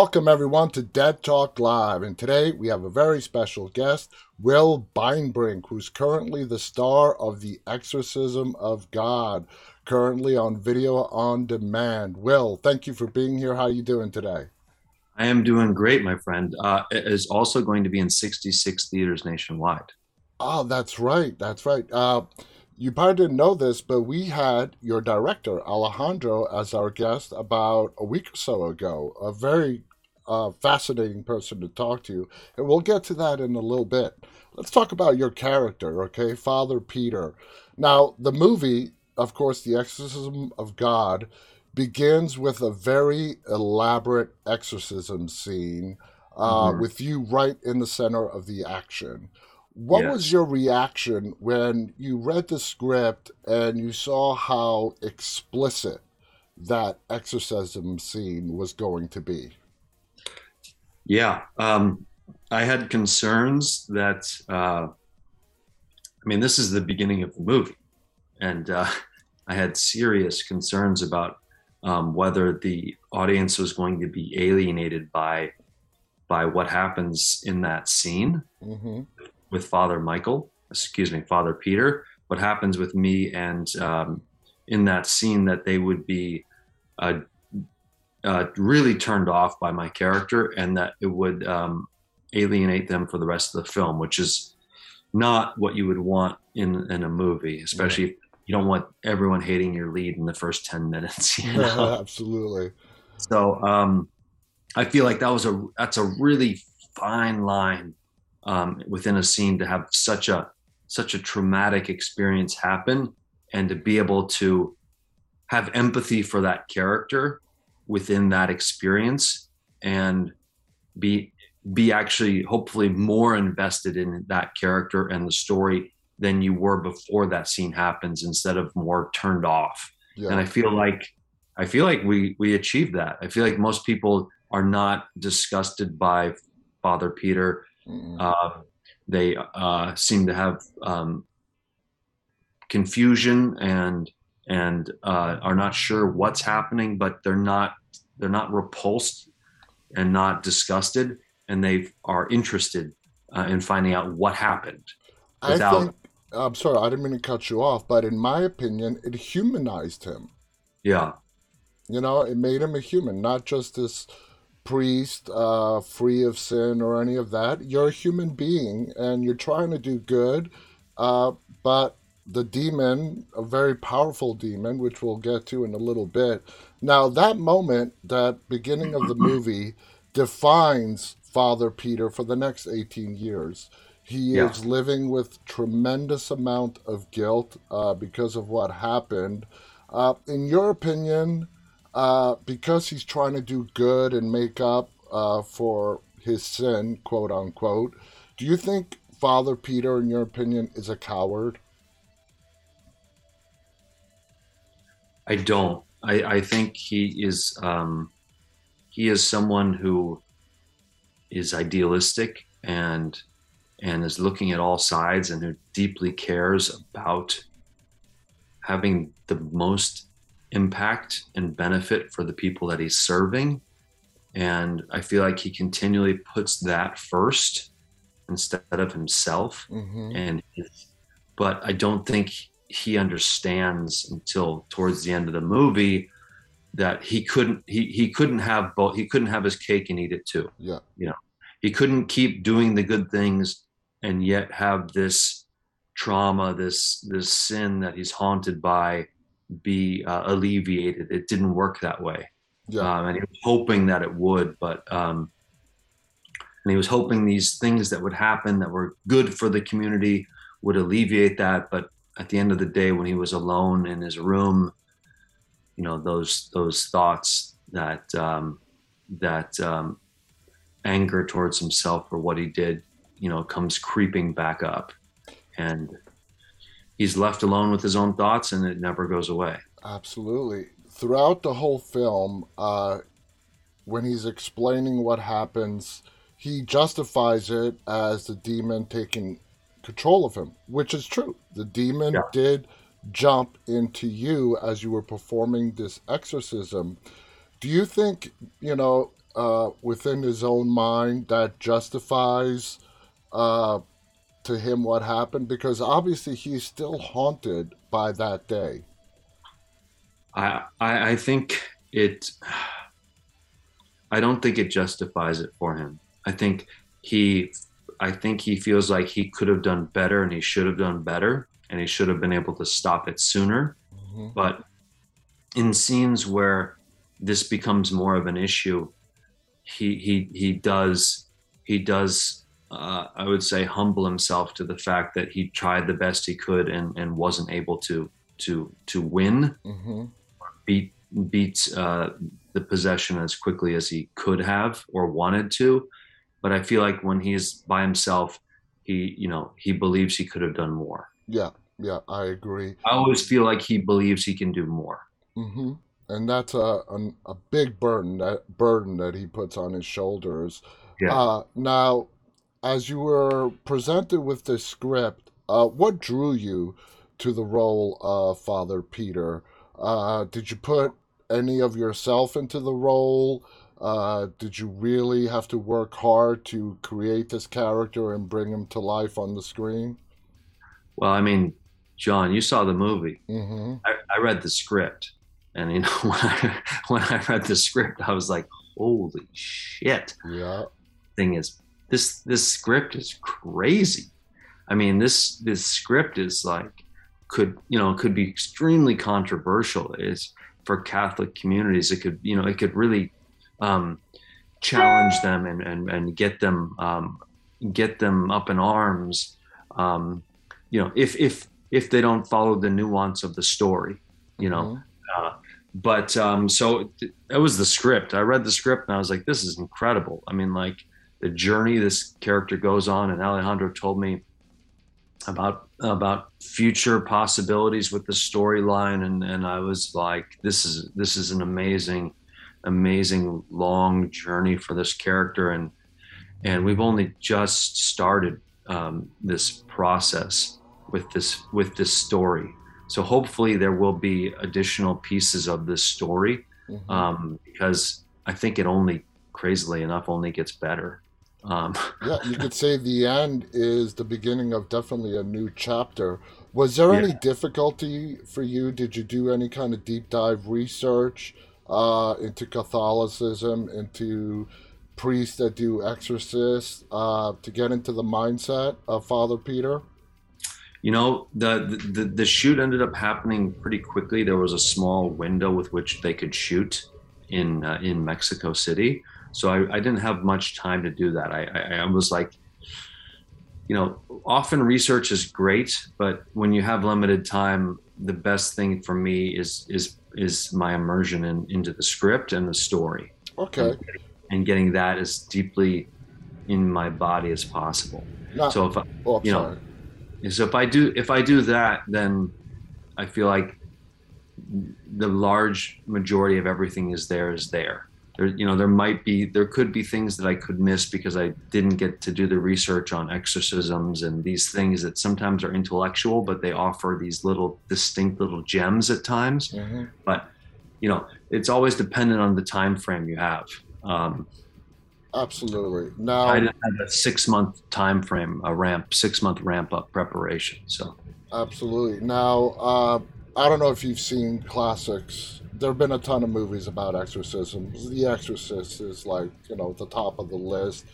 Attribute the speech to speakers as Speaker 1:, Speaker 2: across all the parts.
Speaker 1: Welcome, everyone, to Dead Talk Live. And today we have a very special guest, Will Beinbrink, who's currently the star of The Exorcism of God, currently on video on demand. Will, thank you for being here. How are you doing today?
Speaker 2: I am doing great, my friend. Uh, it is also going to be in 66 theaters nationwide.
Speaker 1: Oh, that's right. That's right. Uh, you probably didn't know this, but we had your director, Alejandro, as our guest about a week or so ago. A very uh, fascinating person to talk to. And we'll get to that in a little bit. Let's talk about your character, okay? Father Peter. Now, the movie, of course, The Exorcism of God, begins with a very elaborate exorcism scene uh, mm-hmm. with you right in the center of the action. What was your reaction when you read the script and you saw how explicit that exorcism scene was going to be?
Speaker 2: Yeah, um, I had concerns that. Uh, I mean, this is the beginning of the movie, and uh, I had serious concerns about um, whether the audience was going to be alienated by by what happens in that scene. Mm-hmm with Father Michael, excuse me, Father Peter, what happens with me and um, in that scene that they would be uh, uh, really turned off by my character and that it would um, alienate them for the rest of the film, which is not what you would want in, in a movie, especially yeah. if you don't want everyone hating your lead in the first 10 minutes. You know?
Speaker 1: Absolutely.
Speaker 2: So um, I feel like that was a, that's a really fine line um, within a scene to have such a such a traumatic experience happen and to be able to have empathy for that character within that experience and be be actually hopefully more invested in that character and the story than you were before that scene happens instead of more turned off yeah. and i feel like i feel like we we achieved that i feel like most people are not disgusted by father peter Mm-hmm. Uh, they uh, seem to have um, confusion and and uh, are not sure what's happening, but they're not they're not repulsed and not disgusted, and they are interested uh, in finding out what happened.
Speaker 1: Without... I think I'm sorry, I didn't mean to cut you off, but in my opinion, it humanized him.
Speaker 2: Yeah,
Speaker 1: you know, it made him a human, not just this priest, uh, free of sin or any of that. You're a human being and you're trying to do good, uh, but the demon, a very powerful demon, which we'll get to in a little bit. Now, that moment, that beginning of the movie, defines Father Peter for the next 18 years. He yeah. is living with tremendous amount of guilt uh, because of what happened. Uh, in your opinion, uh, because he's trying to do good and make up uh, for his sin, quote unquote. Do you think Father Peter, in your opinion, is a coward?
Speaker 2: I don't. I, I think he is. Um, he is someone who is idealistic and and is looking at all sides and who deeply cares about having the most impact and benefit for the people that he's serving. And I feel like he continually puts that first instead of himself. Mm-hmm. And but I don't think he understands until towards the end of the movie that he couldn't he he couldn't have both he couldn't have his cake and eat it too.
Speaker 1: Yeah.
Speaker 2: You know, he couldn't keep doing the good things and yet have this trauma, this this sin that he's haunted by be uh, alleviated. It didn't work that way. Yeah. Um, and he was hoping that it would, but um, and he was hoping these things that would happen that were good for the community would alleviate that. But at the end of the day, when he was alone in his room, you know those those thoughts that um, that um, anger towards himself for what he did, you know, comes creeping back up, and he's left alone with his own thoughts and it never goes away.
Speaker 1: Absolutely. Throughout the whole film, uh, when he's explaining what happens, he justifies it as the demon taking control of him, which is true. The demon yeah. did jump into you as you were performing this exorcism. Do you think, you know, uh, within his own mind that justifies uh, to him what happened? Because obviously he's still haunted by that day.
Speaker 2: I, I, I think it. I don't think it justifies it for him. I think he, I think he feels like he could have done better and he should have done better and he should have been able to stop it sooner. Mm-hmm. But in scenes where this becomes more of an issue, he he he does he does uh, I would say humble himself to the fact that he tried the best he could and and wasn't able to to to win, mm-hmm. beat beat uh, the possession as quickly as he could have or wanted to. But I feel like when he's by himself, he you know he believes he could have done more.
Speaker 1: Yeah, yeah, I agree.
Speaker 2: I always feel like he believes he can do more.
Speaker 1: Mm-hmm. And that's a, a, a big burden that burden that he puts on his shoulders. Yeah. Uh, now, as you were presented with this script, uh, what drew you to the role of Father Peter? Uh, did you put any of yourself into the role? Uh, did you really have to work hard to create this character and bring him to life on the screen?
Speaker 2: Well, I mean, John, you saw the movie. Mm-hmm. I, I, read the script, and you know when I when I read the script, I was like, "Holy shit!"
Speaker 1: Yeah.
Speaker 2: Thing is, this this script is crazy. I mean, this this script is like could you know could be extremely controversial. It's for Catholic communities. It could you know it could really um, challenge them and and and get them um, get them up in arms. Um, you know, if if if they don't follow the nuance of the story, you know. Mm-hmm. Uh, but um, so that was the script. I read the script and I was like, this is incredible. I mean, like the journey this character goes on, and Alejandro told me about about future possibilities with the storyline, and and I was like, this is this is an amazing, amazing long journey for this character, and and we've only just started um, this process with this with this story. So hopefully there will be additional pieces of this story mm-hmm. um, because I think it only crazily enough only gets better. Um,
Speaker 1: yeah, you could say the end is the beginning of definitely a new chapter. Was there yeah. any difficulty for you? Did you do any kind of deep dive research uh, into Catholicism, into priests that do exorcists, uh, to get into the mindset of Father Peter?
Speaker 2: you know the, the the shoot ended up happening pretty quickly. There was a small window with which they could shoot in uh, in mexico city. So I, I, didn't have much time to do that. I, I, I was like you know often research is great but when you have limited time the best thing for me is is is my immersion in, into the script and the story.
Speaker 1: Okay. And,
Speaker 2: and getting that as deeply in my body as possible. Not, so if I, oh, you know so if I do if I do that, then I feel like the large majority of everything is there is there. There, you know, there might be there could be things that I could miss because I didn't get to do the research on exorcisms and these things that sometimes are intellectual, but they offer these little distinct little gems at times. Mm-hmm. But you know, it's always dependent on the time frame you have. Um,
Speaker 1: Absolutely. Now
Speaker 2: I had a six month time frame, a ramp, six month ramp up preparation. So
Speaker 1: absolutely. Now uh, I don't know if you've seen classics. There have been a ton of movies about exorcisms. The Exorcist is like you know the top of the list.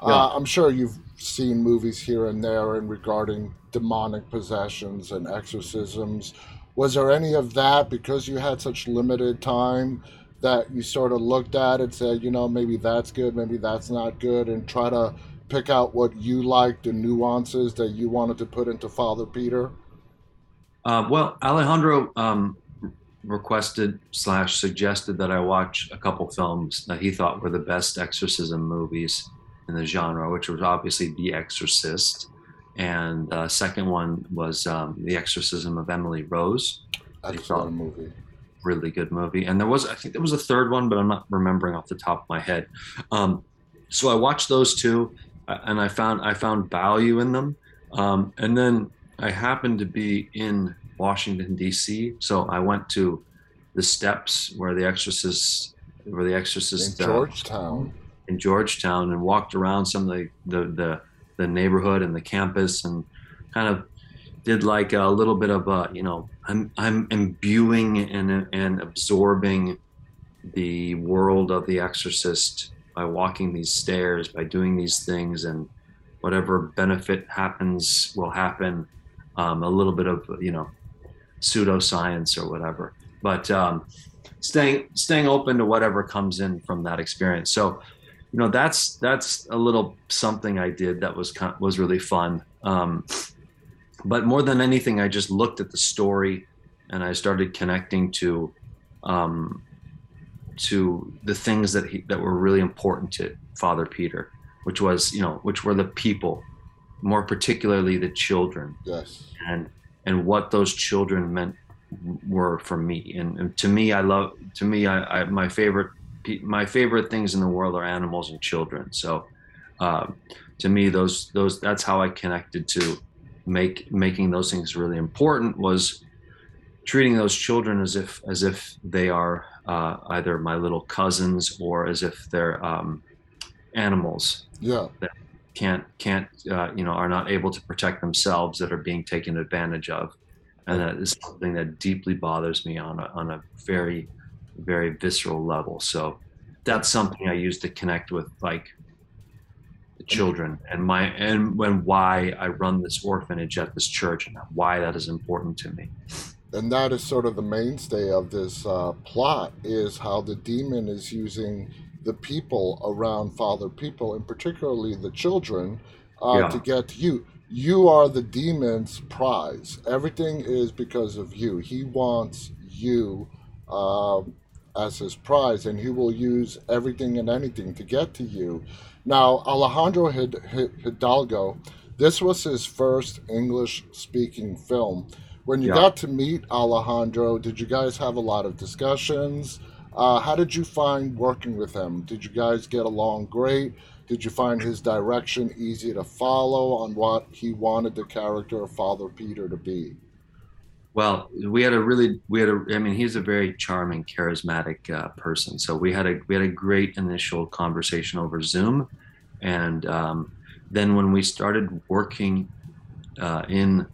Speaker 1: Uh, yeah. Uh, I'm sure you've seen movies here and there in regarding demonic possessions and exorcisms. Was there any of that because you had such limited time? that you sort of looked at and said, you know, maybe that's good, maybe that's not good, and try to pick out what you liked, the nuances that you wanted to put into Father Peter?
Speaker 2: Uh, well, Alejandro um, requested slash suggested that I watch a couple films that he thought were the best exorcism movies in the genre, which was obviously The Exorcist, and uh, second one was um, The Exorcism of Emily Rose.
Speaker 1: Excellent movie
Speaker 2: really good movie. And there was, I think there was a third one, but I'm not remembering off the top of my head. Um, so I watched those two, uh, and I found I found value in them. Um, and then I happened to be in Washington D.C., so I went to the steps where The Exorcist where the Exorcist
Speaker 1: in Georgetown.
Speaker 2: Uh, in Georgetown, and walked around some of the, the the the neighborhood and the campus, and kind of did like a little bit of a you know I'm I'm imbuing and and absorbing the world of the Exorcist by walking these stairs, by doing these things, and whatever benefit happens will happen. Um, a little bit of you know pseudoscience or whatever, but um, staying staying open to whatever comes in from that experience. So, you know, that's that's a little something I did that was kind was really fun. Um, but more than anything, I just looked at the story and I started connecting to um, to the things that he, that were really important to Father Peter, which was you know which were the people, more particularly the children.
Speaker 1: Yes.
Speaker 2: And and what those children meant were for me. And, and to me, I love to me, I, I, my favorite my favorite things in the world are animals and children. So uh, to me, those those that's how I connected to make making those things really important was treating those children as if as if they are uh, either my little cousins or as if they're um, animals
Speaker 1: yeah
Speaker 2: that can't can't uh, you know are not able to protect themselves that are being taken advantage of and that is something that deeply bothers me on a, on a very very visceral level so that's something i use to connect with like the children and my and when why I run this orphanage at this church and why that is important to me.
Speaker 1: And that is sort of the mainstay of this uh, plot is how the demon is using the people around Father People, and particularly the children, uh, yeah. to get to you. You are the demon's prize. Everything is because of you. He wants you uh, as his prize, and he will use everything and anything to get to you. Now, Alejandro Hidalgo, this was his first English speaking film. When you yeah. got to meet Alejandro, did you guys have a lot of discussions? Uh, how did you find working with him? Did you guys get along great? Did you find his direction easy to follow on what he wanted the character of Father Peter to be?
Speaker 2: Well, we had a really we had a I mean he's a very charming, charismatic uh, person. So we had a we had a great initial conversation over Zoom, and um, then when we started working uh, in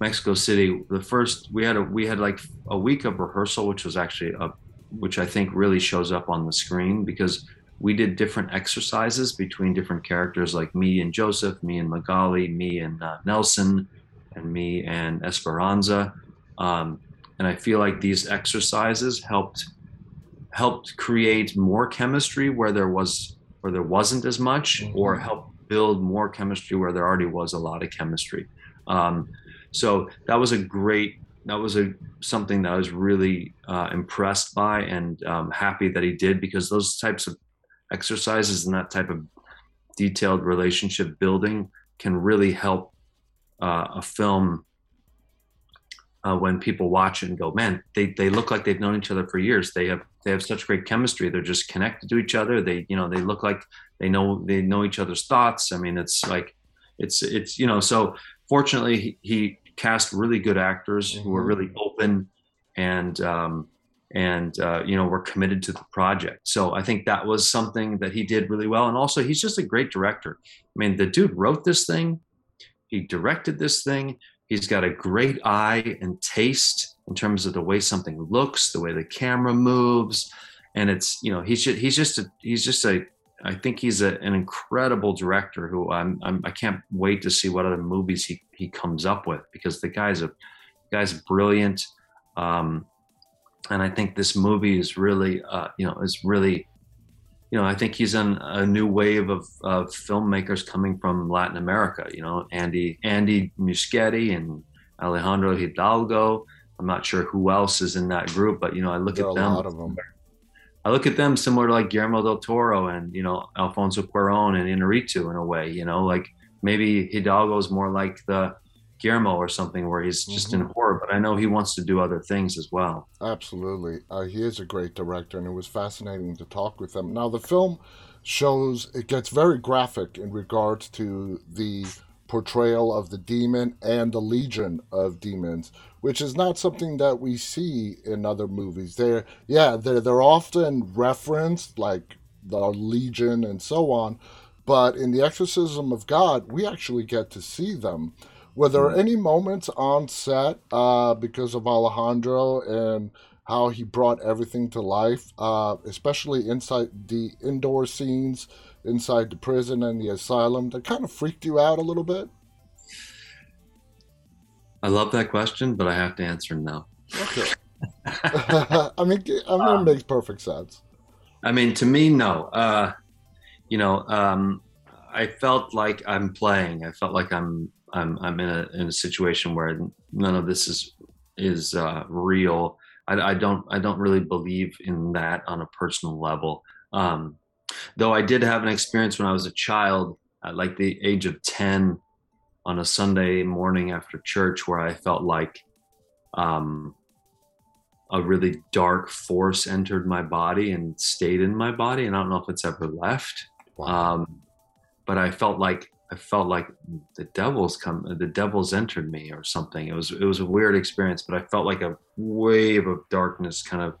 Speaker 2: Mexico City, the first we had a we had like a week of rehearsal, which was actually a which I think really shows up on the screen because we did different exercises between different characters, like me and Joseph, me and Magali, me and uh, Nelson and me and Esperanza. Um, and I feel like these exercises helped helped create more chemistry where there was where there wasn't as much, mm-hmm. or help build more chemistry where there already was a lot of chemistry. Um, so that was a great that was a something that I was really uh, impressed by and um, happy that he did because those types of exercises and that type of detailed relationship building can really help uh, a film uh, when people watch it and go, man, they, they look like they've known each other for years. They have they have such great chemistry. They're just connected to each other. They you know they look like they know they know each other's thoughts. I mean, it's like it's it's you know so fortunately he, he cast really good actors mm-hmm. who were really open and um, and uh, you know were committed to the project. So I think that was something that he did really well. And also he's just a great director. I mean, the dude wrote this thing he directed this thing. He's got a great eye and taste in terms of the way something looks, the way the camera moves, and it's you know he's just, he's just a he's just a I think he's a, an incredible director who I'm, I'm I can't wait to see what other movies he he comes up with because the guy's a guy's brilliant, um, and I think this movie is really uh, you know is really you know, I think he's on a new wave of, of filmmakers coming from Latin America. You know, Andy Andy Muschietti and Alejandro Hidalgo. I'm not sure who else is in that group, but you know, I look there at them. them. I look at them similar to like Guillermo del Toro and you know Alfonso Cuarón and Inarritu in a way. You know, like maybe Hidalgo is more like the Guillermo or something where he's just mm-hmm. in horror, but I know he wants to do other things as well.
Speaker 1: Absolutely. Uh, he is a great director, and it was fascinating to talk with him. Now, the film shows, it gets very graphic in regards to the portrayal of the demon and the legion of demons, which is not something that we see in other movies. They're yeah, they're they're often referenced like the legion and so on, but in the exorcism of God, we actually get to see them. Were there mm-hmm. any moments on set uh, because of Alejandro and how he brought everything to life, uh, especially inside the indoor scenes inside the prison and the asylum that kind of freaked you out a little bit?
Speaker 2: I love that question, but I have to answer no.
Speaker 1: Okay. I mean, I mean, it makes perfect sense.
Speaker 2: I mean, to me, no. Uh, you know, um, I felt like I'm playing. I felt like I'm I'm I'm in a in a situation where none of this is is uh, real. I, I, don't I don't really believe in that on a personal level. Um, though I did have an experience when I was a child, at like the age of ten, on a Sunday morning after church, where I felt like um, a really dark force entered my body and stayed in my body, and I don't know if it's ever left. Wow. Um, but I felt like I felt like the devil's come, the devil's entered me or something. It was it was a weird experience, but I felt like a wave of darkness kind of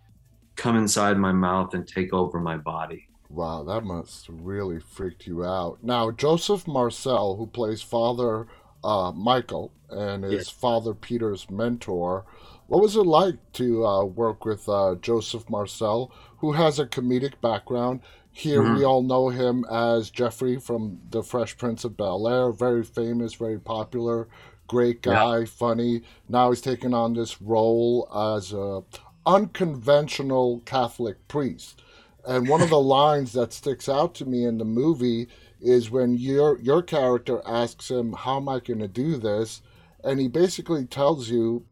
Speaker 2: come inside my mouth and take over my body.
Speaker 1: Wow, that must really freaked you out. Now, Joseph Marcel, who plays Father uh, Michael and is yes. Father Peter's mentor, what was it like to uh, work with uh, Joseph Marcel, who has a comedic background? Here mm-hmm. we all know him as Geoffrey from The Fresh Prince of Bel Air, very famous, very popular, great guy, yeah. funny. Now he's taking on this role as a unconventional Catholic priest. And one of the lines that sticks out to me in the movie is when your your character asks him, "How am I going to do this?" and he basically tells you,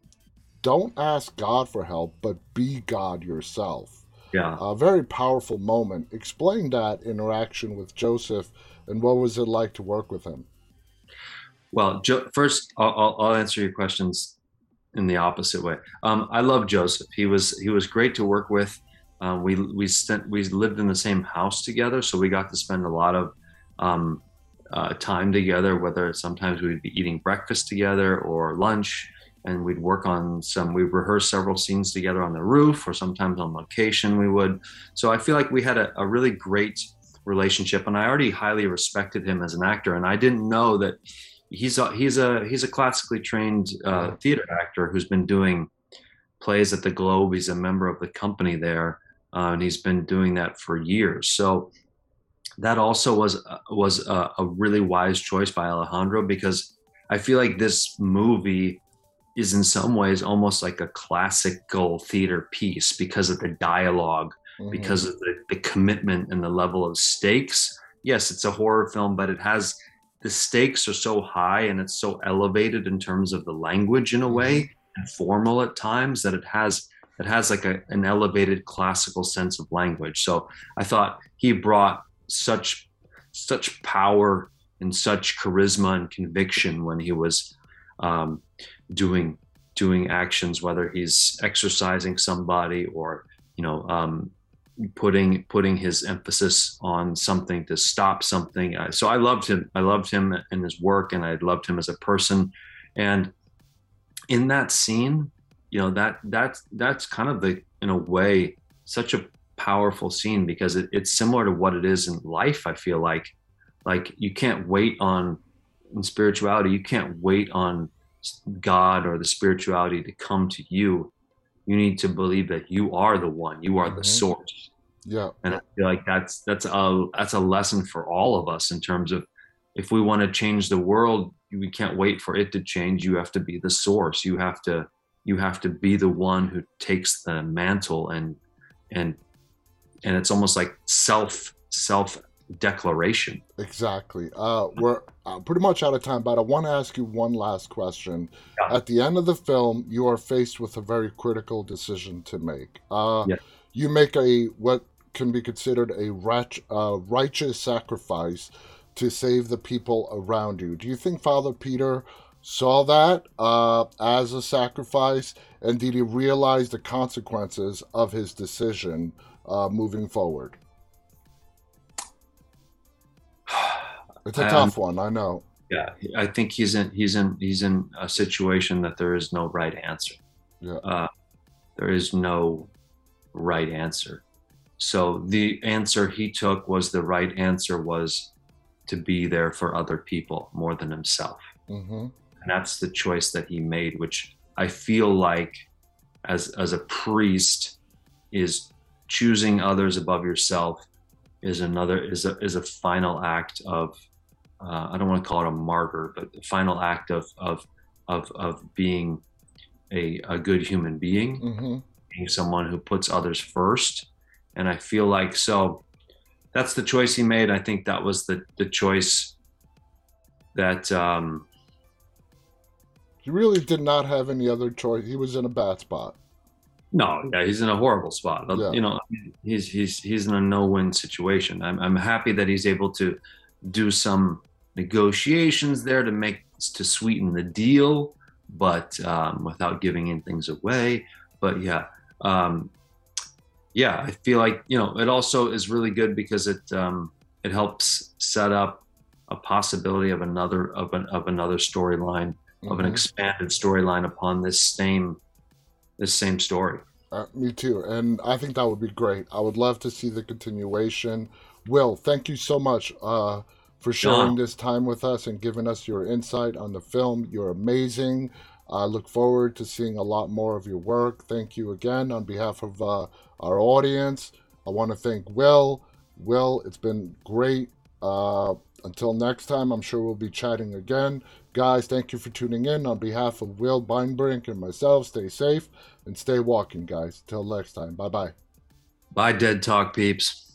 Speaker 1: "Don't ask God for help, but be God yourself."
Speaker 2: Yeah.
Speaker 1: A very powerful moment. Explain that interaction with Joseph and what was it like to work with him?
Speaker 2: Well, jo- first, I'll, I'll, answer your questions in the opposite way. Um, I love Joseph. He was he was great to work with. Um, we we spent we lived in the same house together, so we got to spend a lot of um, uh, time together. Whether sometimes we'd be eating breakfast together or lunch, and we'd work on some we'd rehearse several scenes together on the roof or sometimes on location we would. So i feel like we had a, a really great relationship and i already highly respected him as an actor and i didn't know that he's a he's a he's a classically trained uh, theater actor who's been doing plays at the globe. He's a member of the company there uh, and he's been doing that for years so that also was was a, a really wise choice by alejandro because i feel like this movie is in some ways almost like a classical theater piece because of the dialog mm-hmm. because of the, the commitment and the level of stakes. Yes, it's a horror film, but it has the stakes are so high and it's so elevated in terms of the language in a way mm-hmm. and formal at times that it has it has like a, an elevated classical sense of language. So I thought he brought such such power and such charisma and conviction when he was um, doing doing actions, whether he's exorcising somebody or you know um, putting putting his emphasis on something to stop something. So I loved him. I loved him and his work, and I loved him as a person. And in that scene, you know that that's that's kind of the in a way such a powerful scene because it, it's similar to what it is in life. I feel like like you can't wait on in spirituality. You can't wait on God or the spirituality to come to you, you need to believe that you are the one, you are mm-hmm. the source.
Speaker 1: Yeah.
Speaker 2: And I feel like that's that's a that's a lesson for all of us in terms of if we want to change the world, we can't wait for it to change. You have to be the source. You have to you have to be the one who takes the mantle and and and it's almost like self self declaration.
Speaker 1: Exactly. Uh, we're uh, pretty much out of time, but I want to ask you one last question. Yeah. At the end of the film, you are faced with a very critical decision to make. Uh, yeah. You make a what can be considered a rat, uh, righteous sacrifice to save the people around you. Do you think Father Peter saw that uh, as a sacrifice, and did he realize the consequences of his decision uh, moving forward?
Speaker 2: Um,
Speaker 1: it's a tough one, I know.
Speaker 2: Yeah, I think he's in he's in he's in a situation that there is no right answer.
Speaker 1: Yeah.
Speaker 2: Uh, there is no right answer. So the answer he took was the right answer was to be there for other people more than himself.
Speaker 1: Mm-hmm.
Speaker 2: And that's the choice that he made, which I feel like as as a priest is choosing others above yourself is another is a is a final act of uh, I don't want to call it a martyr, but the final act of of of of being a, a good human being,
Speaker 1: Mm-hmm.
Speaker 2: being someone who puts others first. And I feel like so that's the choice he made. I think that was the the choice that um,
Speaker 1: He really did not have any other choice. He was in a bad spot.
Speaker 2: No, yeah, he's in a horrible spot.
Speaker 1: Yeah.
Speaker 2: You know, he's he's he's in a no-win situation. I'm I'm happy that he's able to do some negotiations there to make to sweeten the deal, but um, without giving in things away. But yeah, um, yeah, I feel like you know it also is really good because it um, it helps set up a possibility of another of an of another storyline of an
Speaker 1: Mhm.
Speaker 2: expanded storyline upon this same this same story.
Speaker 1: Uh, me too. And I think that would be great. I would love to see the continuation. Will, thank you so much uh, for sharing
Speaker 2: John.
Speaker 1: this time with us and giving us your insight on the film. You're amazing. I look forward to seeing a lot more of your work. Thank you again on behalf of uh, our audience. I want to thank Will. Will, it's been great. Uh, until next time, I'm sure we'll be chatting again. Guys, thank you for tuning in. On behalf of Will Beinbrink and myself, stay safe and stay walking, guys. Till next time. Bye bye.
Speaker 2: Bye, Dead Talk peeps.